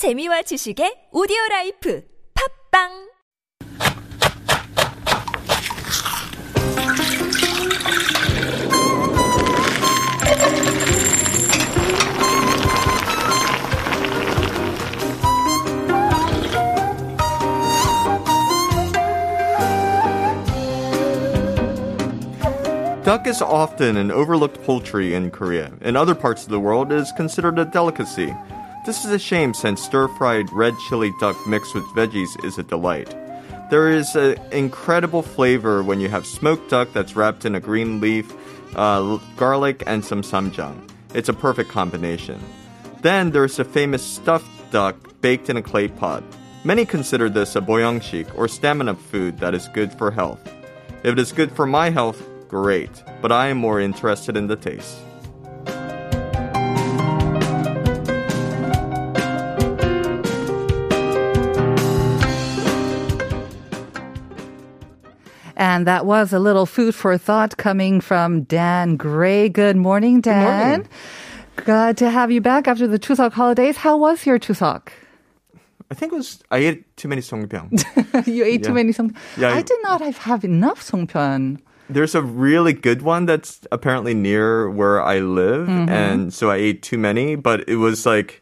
재미와 지식의 오디오 라이프 팝빵 Duck is often an overlooked poultry in Korea. In other parts of the world, it is considered a delicacy. This is a shame since stir-fried red chili duck mixed with veggies is a delight. There is an incredible flavor when you have smoked duck that's wrapped in a green leaf, uh, garlic, and some samjang. It's a perfect combination. Then there's the famous stuffed duck baked in a clay pot. Many consider this a boyangshik or stamina food that is good for health. If it is good for my health, great, but I am more interested in the taste. And that was a little food for thought coming from Dan Gray. Good morning, Dan. morning. Glad to have you back after the Chuseok holidays. How was your Chuseok? I think it was I ate too many songpyeon. you ate too many songpyeon. Yeah, I I- did not have, have enough songpyeon. There's a really good one that's apparently near where I live, mm-hmm. and so I ate too many. But it was like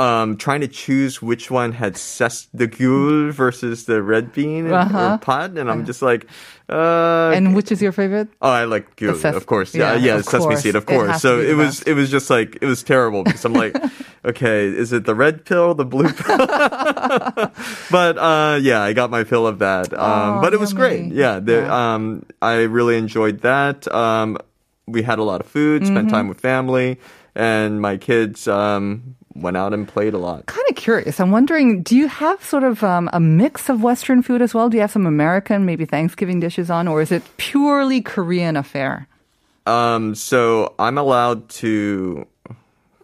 um, trying to choose which one had ses the gyul versus the red bean and- Uh-huh. or pot, and I'm just like, uh, And which is your favorite? Oh, I like gyul, ses- of course. Yeah, yeah, yeah, sesame course. seed, of course. to so it was, best. it was just like it was terrible because I'm like, okay, is it the red pill, the blue pill? but uh, yeah, I got my fill of that. Um, Oh, but it was yummy. great. Yeah, the, Yeah. Um, I really enjoyed that. Um, we had a lot of food, spent Mm-hmm. time with family, and my kids um, went out and played a lot. Kind of curious. I'm wondering, do you have sort of um, a mix of Western food as well? Do you have some American, maybe Thanksgiving dishes on, or is it purely Korean affair? Um, so I'm allowed to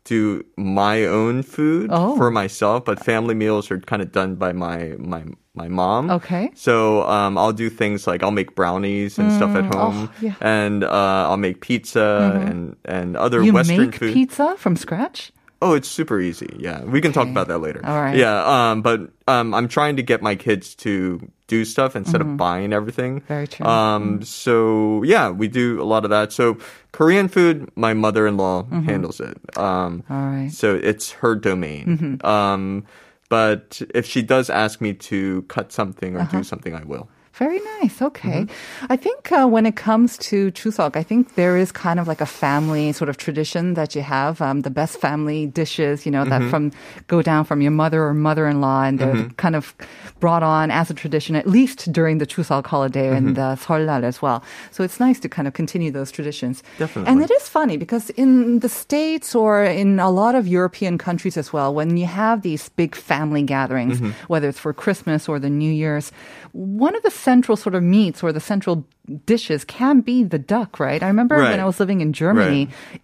do my own food Oh. for myself, but family meals are kind of done by my my my mom. Okay. So um, I'll do things like I'll make brownies and stuff at home, oh, yeah. Mm-hmm. and uh, I'll make pizza and and other You Western make food. pizza from scratch? Oh, it's super easy. Yeah, we can talk about that later. All right. Yeah, um, but um, I'm trying to get my kids to do stuff instead of buying everything. Mm-hmm. Very true. Um, so yeah, we do a lot of that. So Korean food, my mother-in-law handles it. Um, Mm-hmm. All right. so it's her domain. Um, but if she does ask me to cut something or Uh-huh. do something, I will. Very nice. Okay. Mm-hmm. I think uh, when it comes to Chuseok, I think there is kind of like a family sort of tradition that you have. Um, the best family dishes, you know, that Mm-hmm. from go down from your mother or mother-in-law, and they're kind of brought on as a tradition, at least during the Chuseok holiday and Mm-hmm. the Seollal as well. So it's nice to kind of continue those traditions. Definitely. And it is funny because in the States or in a lot of European countries as well, when you have these big family gatherings, Mm-hmm. whether it's for Christmas or the New Year's, one of the central sort of meats or the central dishes can be the duck, right? I remember when I was living in Germany,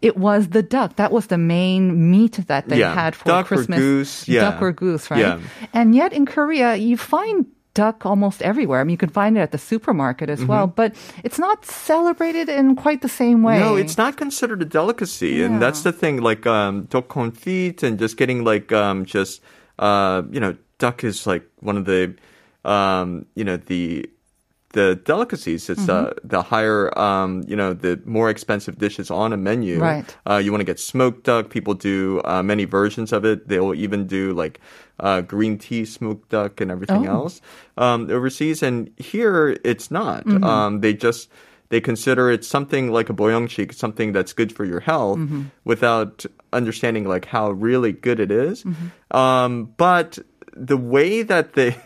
it was the duck. That was the main meat that they Yeah. had for Duck or Christmas. goose, yeah. Duck or goose, right? Yeah. And yet in Korea, you find duck almost everywhere. I mean, you can find it at the supermarket as well, but it's not celebrated in quite the same way. Mm-hmm. No, it's not considered a delicacy, and that's the thing. Like um, duck confit and just getting like um, just uh, you know, duck is like one of the um, you know the the delicacies. It's uh, Mm-hmm. the higher um, you know the more expensive dishes on a menu. Right. Uh, you want to get smoked duck. People do uh, many versions of it. They'll even do like uh, green tea smoked duck and everything Oh. else um, overseas. And here it's not. Mm-hmm. Um, they just they consider it something like a boyongshik, something that's good for your health, Mm-hmm. without understanding like how really good it is. Mm-hmm. Um, but the way that they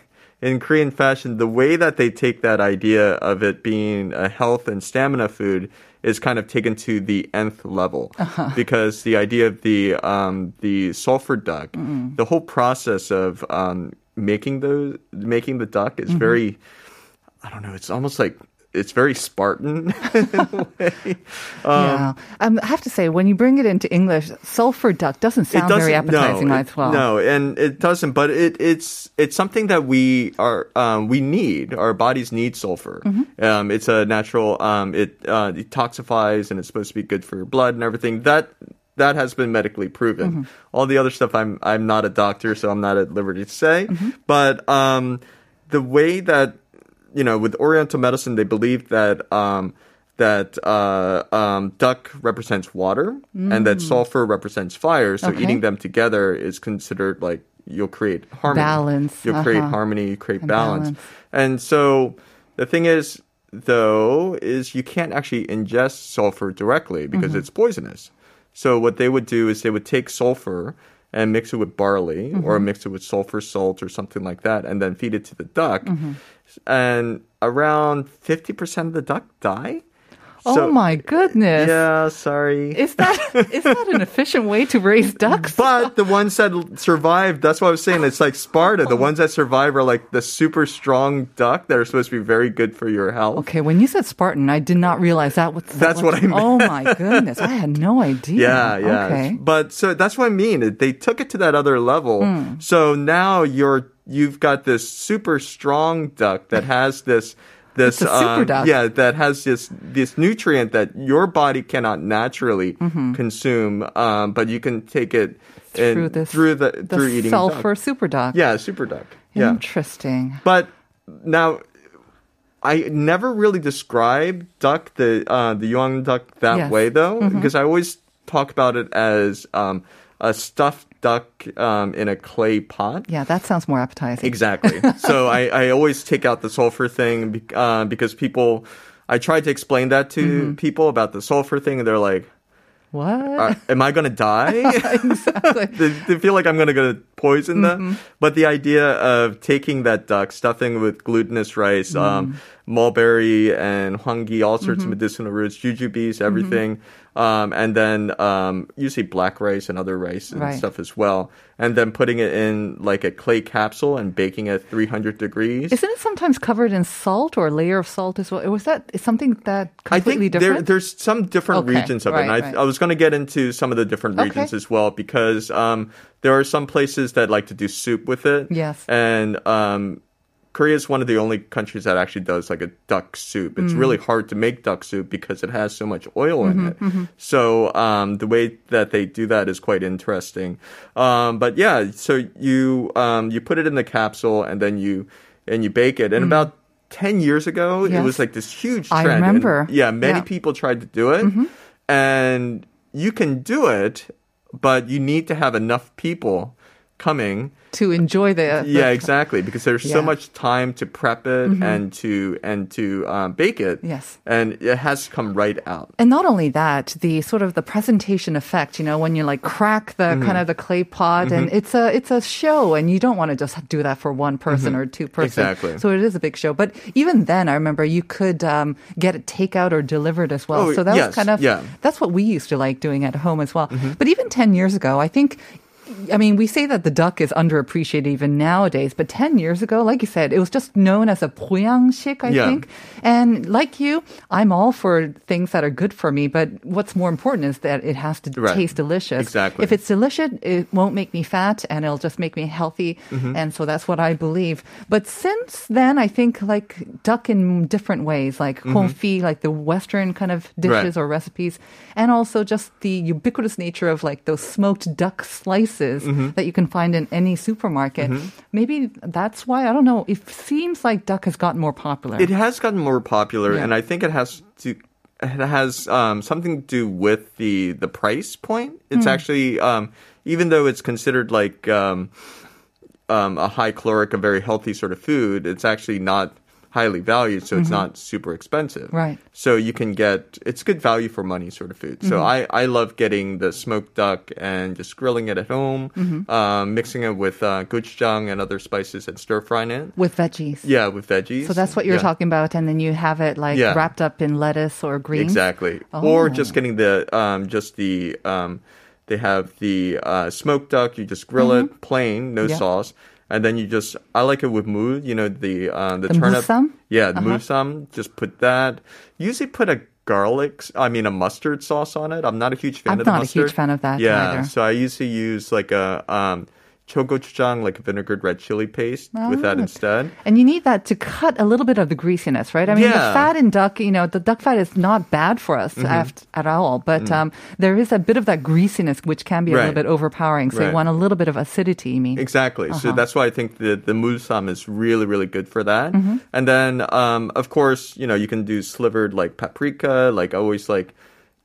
in Korean fashion, the way that they take that idea of it being a health and stamina food is kind of taken to the nth level Uh-huh. because the idea of the um, the sulfur duck, the whole process of um, making those making the duck Mm-hmm. is very, I don't know, it's almost like it's very Spartan in a way. yeah. Um, I have to say, when you bring it into English, sulfur duck doesn't sound very appetizing no, as well. No, and it doesn't. But it, it's it's something that we are um, we need. Our bodies need sulfur. Mm-hmm. Um, it's a natural. Um, it uh, detoxifies, and it's supposed to be good for your blood and everything. That that has been medically proven. All the other stuff, I'm I'm not a doctor, so I'm not at liberty to say. But um, the way that you know, with Oriental medicine, they believe that um, that uh, um, duck represents water and that sulfur represents fire. So Mm. Okay. eating them together is considered like you'll create harmony. Balance, You'll create uh-huh. harmony. You create And balance. balance. And so the thing is, though, is you can't actually ingest sulfur directly because Mm-hmm. it's poisonous. So what they would do is they would take sulfur and mix it with barley or Mm-hmm. mix it with sulfur salt or something like that and then feed it to the duck. Mm-hmm. And around 50% of the duck die. oh my goodness. Yeah, sorry. Is that is that an efficient way to raise ducks? But the ones that l- survive, that's what I was saying. It's like Sparta. The ones that survive are like the super strong duck that are supposed to be very good for your health. Okay, when you said Spartan, I did not realize that was. That's what I meant. Oh my goodness, I had no idea. Yeah, yeah. Okay. But so that's what I mean. They took it to that other level. Hmm. So now you're you've got this super strong duck that has this this It's a super um, yeah that has this this nutrient that your body cannot naturally consume, um, but you can take it in- Mm-hmm. Through this, through the, the through eating sulfur duck. super duck. Yeah, super duck. Yeah. Interesting. But now, I never really describe duck the uh, the young duck that Yes. Mm-hmm. way though, because I always talk about it as um, a stuffed duck um, in a clay pot. Yeah, that sounds more appetizing. Exactly. so I, I always take out the sulfur thing uh, because people. I tried to explain that to Mm-hmm. people about the sulfur thing, and they're like, What? uh, "Am I gonna die?" exactly. they, they feel like I'm going to go poison them. Mm-hmm. But the idea of taking that duck, stuffing with glutinous rice, Mm. um, mulberry and hwangi, all sorts Mm-hmm. of medicinal roots, jujubes, everything, um, and then um, usually black rice and other rice and Right. stuff as well, and then putting it in like a clay capsule and baking at 300 degrees. Isn't it sometimes covered in salt or a layer of salt as well? Was that something that I completely think there, different? there's some different Okay, regions of it. And I, right. I was going to get into some of the different Okay. regions as well because um, there are some places that like to do soup with it. Yes. And um, Korea is one of the only countries that actually does like a duck soup. It's Mm. really hard to make duck soup because it has so much oil in Mm-hmm, it. So um, the way that they do that is quite interesting. Um, but yeah, so you um, you put it in the capsule and then you and you bake it. And about ten years ago, it Mm. Was like this huge I trend. and, remember. yeah, many Yeah. Mm-hmm. people tried to do it, and you can do it, but you need to have enough people coming to enjoy the, yeah, exactly. Because there's so Yeah. Mm-hmm. much time to prep it and to and to um, bake it. Yes. and it has to come right out. And not only that, the sort of the presentation effect, you know, when you like crack the Mm-hmm. kind of the clay pot and it's a it's a show and you don't want to just do that for one person or two person. Mm-hmm. Exactly. So it is a big show. But even then I remember you could um, get it takeout or delivered as well. Oh, so that yes, was kind of yeah. Mm-hmm. that's what we used to like doing at home as well. But even 10 years ago, I think I mean, we say that the duck is underappreciated even nowadays, but 10 years ago, like you said, it was just known as a poyangshik, I yeah. think. And like you, I'm all for things that are good for me, but what's more important is that it has to right. taste delicious. Exactly. If it's delicious, it won't make me fat and it'll just make me healthy. Mm-hmm. And so that's what I believe. But since then, I think like duck in different ways, like mm-hmm. confit, mm-hmm. like the Western kind of dishes right. or recipes, and also just the ubiquitous nature of like those smoked duck slices Mm-hmm. that you can find in any supermarket. Maybe that's why, I don't know, it seems like duck has gotten more popular. It has gotten more popular, Yeah. and I think it has to. It has um, something to do with the the price point. It's Hmm. actually um, even though it's considered like um, um, a high caloric, a very healthy sort of food, it's actually not highly valued, so it's not super expensive. Mm-hmm. Right. So you can get it's good value for money sort of food. So Mm-hmm. I I love getting the smoked duck and just grilling it at home, Mm-hmm. um, mixing it with uh, gochujang and other spices and stir frying it. with veggies. Yeah, with veggies. So that's what you're Yeah. talking about, and then you have it like Yeah. wrapped up in lettuce or greens. Exactly. Oh. Or just getting the um just the um they have the uh smoked duck, you just grill it plain, no Mm-hmm. Sauce. And then you just I like it with moo, you know, the uh the, The turnip. musam? Yeah, the Uh-huh. musam. Just put that. Usually put a garlic. I mean a mustard sauce on it. I'm not a huge fan I'm of the not a huge fan of that Yeah. either. So I usually use like a um chogochujang, like a vinegared red chili paste, with that Ah. instead. And you need that to cut a little bit of the greasiness, right? I mean, the fat in duck, you know, the duck fat is not bad for us Mm-hmm. aft- at all, but um, there is a bit of that greasiness which can be a little Mm. Bit overpowering. So you want a little bit of acidity, you mean? Exactly. So Uh-huh. that's why I think the the musam is really really good for that. Mm-hmm. And then um, of course you know you can do slivered like paprika. Like always like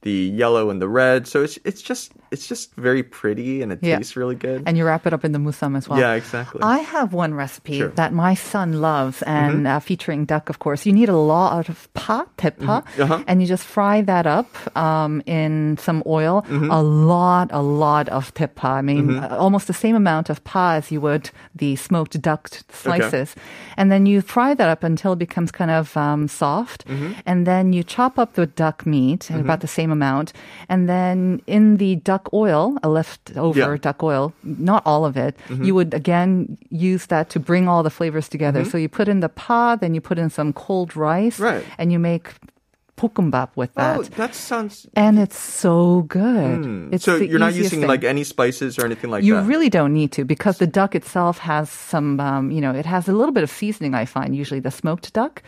the yellow and the red. So it's it's just it's just very pretty and it Yeah. tastes really good. And you wrap it up in the musam as well. Yeah, exactly. I have one recipe Sure. Mm-hmm. that my son loves, and uh, featuring duck, of course. You need a lot of pa, tepa, Uh-huh. and you just fry that up um, in some oil. Mm-hmm. A lot, a lot of tepa. I mean, uh, almost the same amount of pa as you would the smoked duck slices. And then you fry that up until it becomes kind of um, soft. Mm-hmm. And then you chop up the duck meat, about the same amount. And then in the duck oil, a leftover yeah. oil, not all of it, mm-hmm. you would again use that to bring all the flavors together. Mm-hmm. So you put in the pa, then you put in some cold rice, right. and you make pokumbap with that. Oh, that sounds. And it's so good. Mm. It's so you're not using thing. like any spices or anything like you that. You really don't need to because the duck itself has some, um, you know, it has a little bit of seasoning. I find usually the smoked duck.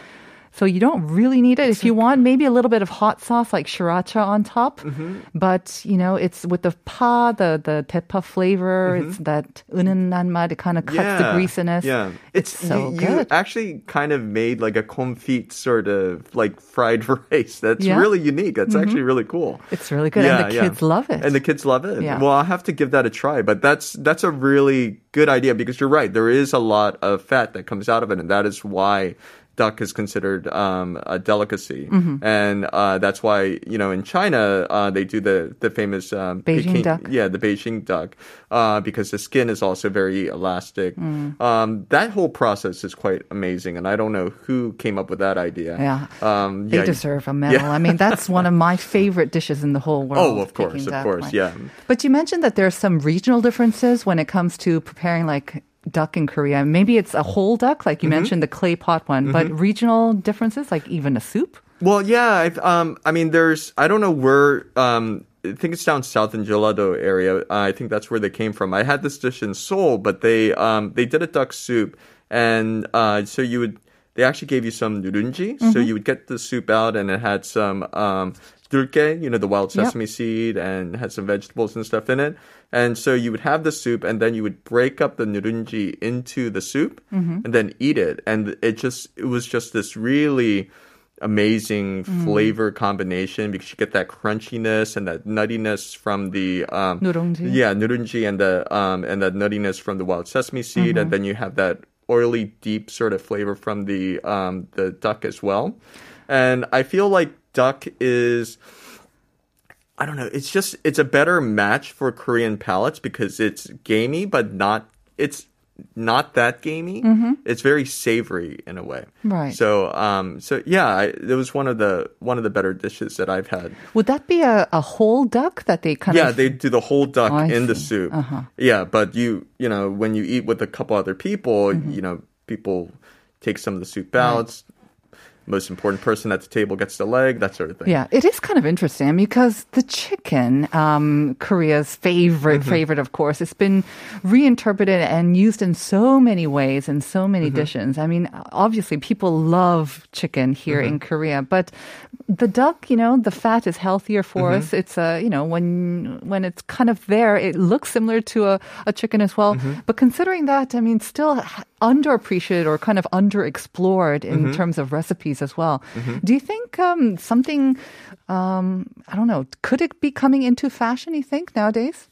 So you don't really need it. If you want, maybe a little bit of hot sauce like sriracha on top. Mm-hmm. But, you know, it's with the pa, the, the tepa flavor, it's that 은은한 맛, it kind of cuts the greasiness. Mm-hmm. Yeah, It's, so you, good. You actually kind of made like a confit sort of like fried rice. That's Yeah. Mm-hmm. really unique. That's actually really cool. It's really good, and the kids love it. And the kids love it. Yeah. Well, I'll have to give that a try. But that's that's a really good idea because you're right. There is a lot of fat that comes out of it, and that is why duck is considered um, a delicacy. Mm-hmm. And uh, that's why you know in China uh, they do the the famous um, Beijing Peking- duck. yeah, the Beijing duck, uh, because the skin is also very elastic. Mm. Um, that whole process is quite amazing, and I don't know who came up with that idea. Yeah. um, They yeah. deserve a medal. I mean, that's one of my favorite dishes in the whole world. Oh, of course, Peking of duck, course, yeah. But you mentioned that there are some regional differences when it comes to preparing like duck in Korea. Maybe it's a whole duck, like you Mm-hmm. mentioned the clay pot one, but regional differences, like even a soup. Well, yeah. I've, um, I mean, there's. I don't know where. Um, I think it's down south in Jeollado area. Uh, I think that's where they came from. I had this dish in Seoul, but they um, they did a duck soup, and uh, so you would. They actually gave you some nurunji, so you would get the soup out, and it had some um, dulke, you know, the wild Yep. sesame seed, and had some vegetables and stuff in it. And so you would have the soup, and then you would break up the nurunji into the soup, and then eat it. And it just it was just this really amazing flavor combination because you get that crunchiness and that nuttiness from the um. Yeah, nurungji and the um, and that nuttiness from the wild sesame seed, and then you have that oily, deep sort of flavor from the um, the duck as well. And I feel like duck is. I don't know. It's just it's a better match for Korean palates because it's gamey, but not it's not that gamey. It's very savory in a way. Mm-hmm. Right. So um so yeah, I, it was one of the one of the better dishes that I've had. Would that be a, a whole duck that they kind Yeah, of? they do the whole duck I in the soup. Uh-huh. Yeah, but you you know when you eat with a couple other people, Mm-hmm. you know people take some of the soup out. Most important person at the table gets the leg, that sort of thing. Yeah, it is kind of interesting because the chicken, um, Korea's favorite, Mm-hmm. favorite, of course, it's been reinterpreted and used in so many ways in so many Mm-hmm. dishes. I mean, obviously, people love chicken here in Mm-hmm. Korea, but the duck, you know, the fat is healthier for Mm-hmm. us. It's a, you know, when when it's kind of there, it looks similar to a, a chicken as well. Mm-hmm. But considering that, I mean, still underappreciated or kind of underexplored in Mm-hmm. terms of recipes as well. Do you think um, something, um, I don't know, could it be coming into fashion, you think, nowadays?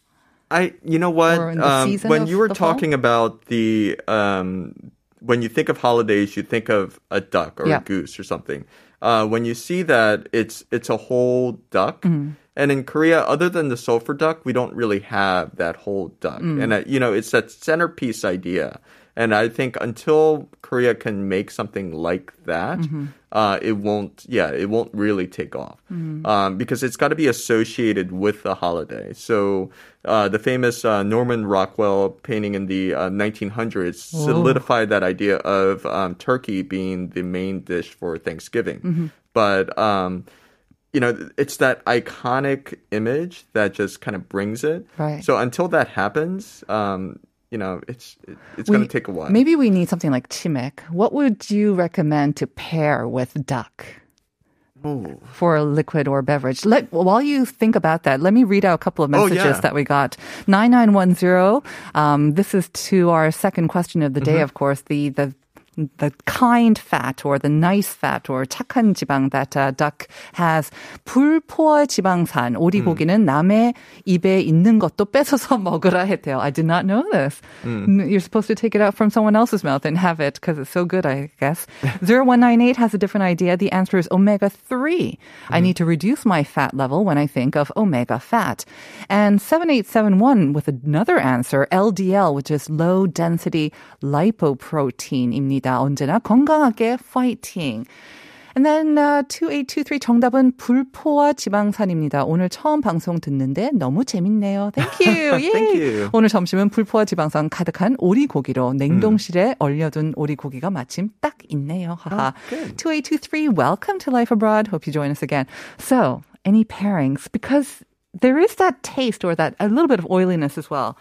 I, you know what? Or in the Um, when you were the fall? talking about the, um, when you think of holidays, you think of a duck or Yeah. a goose or something. Uh, when you see that, it's it's a whole duck. Mm-hmm. And in Korea, other than the sulfur duck, we don't really have that whole duck. Mm. And uh, you know, it's that centerpiece idea. And I think until Korea can make something like that, Mm-hmm. uh, it won't. Yeah, it won't really take off Mm. um, because it's got to be associated with the holiday. So uh, the famous uh, Norman Rockwell painting in the uh, 1900s solidified that idea of um, turkey being the main dish for Thanksgiving. Mm-hmm. But um, you know, it's that iconic image that just kind of brings it. Right. So until that happens, um, you know, it's it's going to take a while. Maybe we need something like chimek. What would you recommend to pair with duck? Ooh. for a liquid or beverage. Let, while you think about that, let me read out a couple of Oh, messages yeah. that we got. 9910, um, this is to our second question of the day, Mm-hmm. of course, the, the the kind fat or the nice fat or 착한 지방 that uh, duck has 불포화 지방산 오리고기는 남의 입에 있는 것도 뺏어서 먹으라 했대요. I did not know this. You're supposed to take it out from someone else's mouth and have it because it's so good, I guess. 0198 has a different idea. The answer is omega 3. I need to reduce my fat level when I think of omega fat. And 7871 with another answer, LDL, which is low density lipoprotein 입니다. 언제나 건강하게 fighting. And then uh, 2823 정답은 불포화 지방산입니다. 오늘 처음 방송 듣는데 너무 재밌네요. Thank you. Yay. Thank you. 오늘 점심은 불포화 지방산 가득한 오리고기로 냉동실에 얼려둔 오리고기가 마침 딱 있네요. 하하. 2823 welcome to Life Abroad. Hope you join us again. So, any pairings because there is that taste or that a little bit of oiliness as well.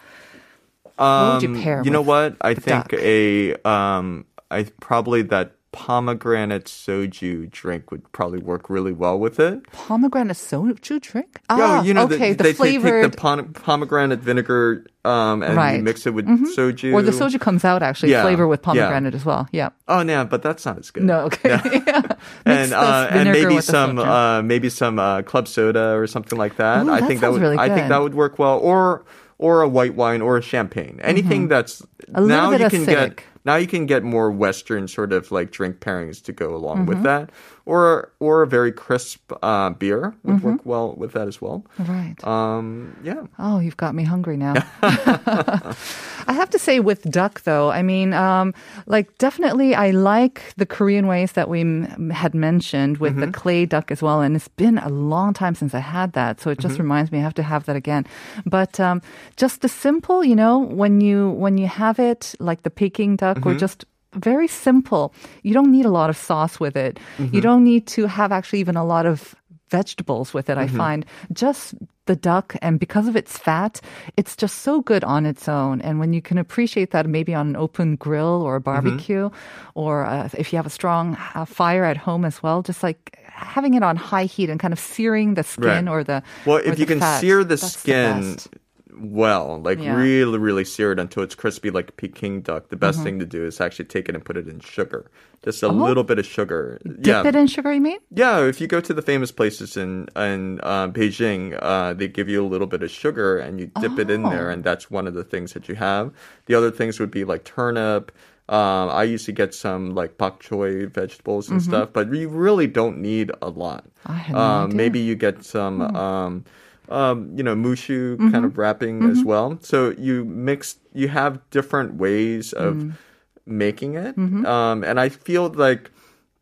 would you Um, pair You know what? I think duck? a um, I probably that pomegranate soju drink would probably work really well with it. Pomegranate soju drink? Yeah, Ah, you know, okay, the, the, they take the pom- pomegranate vinegar um, and Right. you Mm-hmm. mix it with soju. or the soju comes out actually Yeah, flavor with yeah. pomegranate as well. Yeah. Oh, yeah, but that's not as good. No, okay. Yeah. And uh, and maybe some uh, maybe some uh, club soda or something like that. Ooh, I that think that would really I think that would work well. Or or a white wine or a champagne. Anything that's Mm-hmm. A now you can acidic. get now you can get more Western sort of like drink pairings to go along with Mm-hmm. that. Or or a very crisp uh, beer would Mm-hmm. work well with that as well. right. Um, yeah. Oh, you've got me hungry now. I have to say, with duck though, I mean, um, like definitely, I like the Korean ways that we m- had mentioned with the clay duck as well. And it's been a long time since I had that, so it just reminds me I have to have that again. But um, just the simple, you know, when you when you have it like the Peking duck or just very simple. You don't need a lot of sauce with it. You don't need to have actually even a lot of vegetables with it, I find. Just the duck, and because of its fat, it's just so good on its own. And when you can appreciate that maybe on an open grill or a barbecue, or uh, if you have a strong uh, fire at home as well, just like having it on high heat and kind of searing the skin Right. or the Well, if you can fat, sear the skin best. Well, like Yeah. really, really sear it until it's crispy like Peking duck, the best Mm-hmm. thing to do is actually take it and put it in sugar. Just a little bit of sugar. Oh. Dip it in sugar, you mean? Yeah, if you go to the famous places in in uh, Beijing, uh, they give you a little bit of sugar and you dip it in Oh. there, and that's one of the things that you have. The other things would be like turnip. Um, I used to get some like bok choy vegetables and stuff, but you really don't need a lot. Mm-hmm. I had no um, idea. Maybe you get some. Um, um, you know, mushu Mm-hmm. kind of wrapping as well. So you mix, you have different ways of Mm. making it. Mm-hmm. Um, and I feel like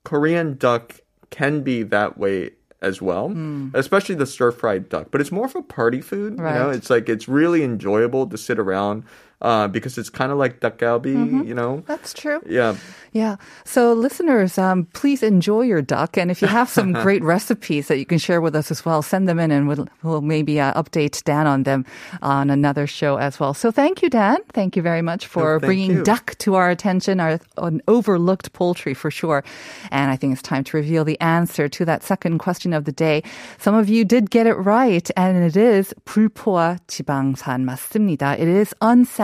Korean duck can be that way as well, especially the stir fried duck. But it's more of a party food. You know, it's like it's really enjoyable to sit around uh, because it's kind of like duck galbi. Mm-hmm. You know, That's true. yeah. Yeah. So, listeners, um, please enjoy your duck. And if you have some great recipes that you can share with us as well, send them in and we'll, we'll maybe uh, update Dan on them on another show as well. So, thank you, Dan. Thank you very much for thank bringing you. duck to our attention, our an overlooked poultry for sure. And I think it's time to reveal the answer to that second question of the day. Some of you did get it right, and it is 불포화 지방산 맞습니다. It is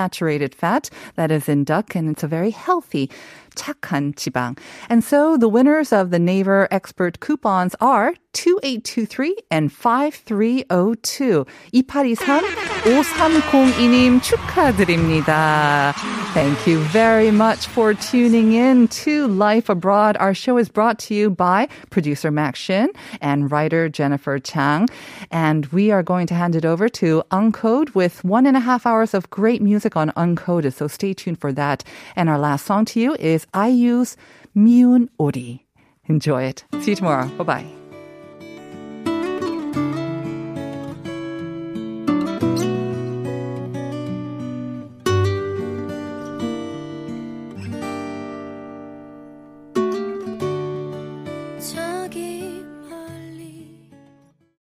unsaturated fat that is in duck, and it's a very healthy 착한 지방. And so the winners of the Naver Expert coupons are 2823 and 5302. 2823 5302님 축하드립니다. Thank you very much for tuning in to Life Abroad. Our show is brought to you by producer Max Shin and writer Jennifer Chang. And we are going to hand it over to Uncode with one and a half hours of great music on Uncoded. So stay tuned for that. And our last song to you is I use Mune Odi. Enjoy it. See you tomorrow. Bye bye.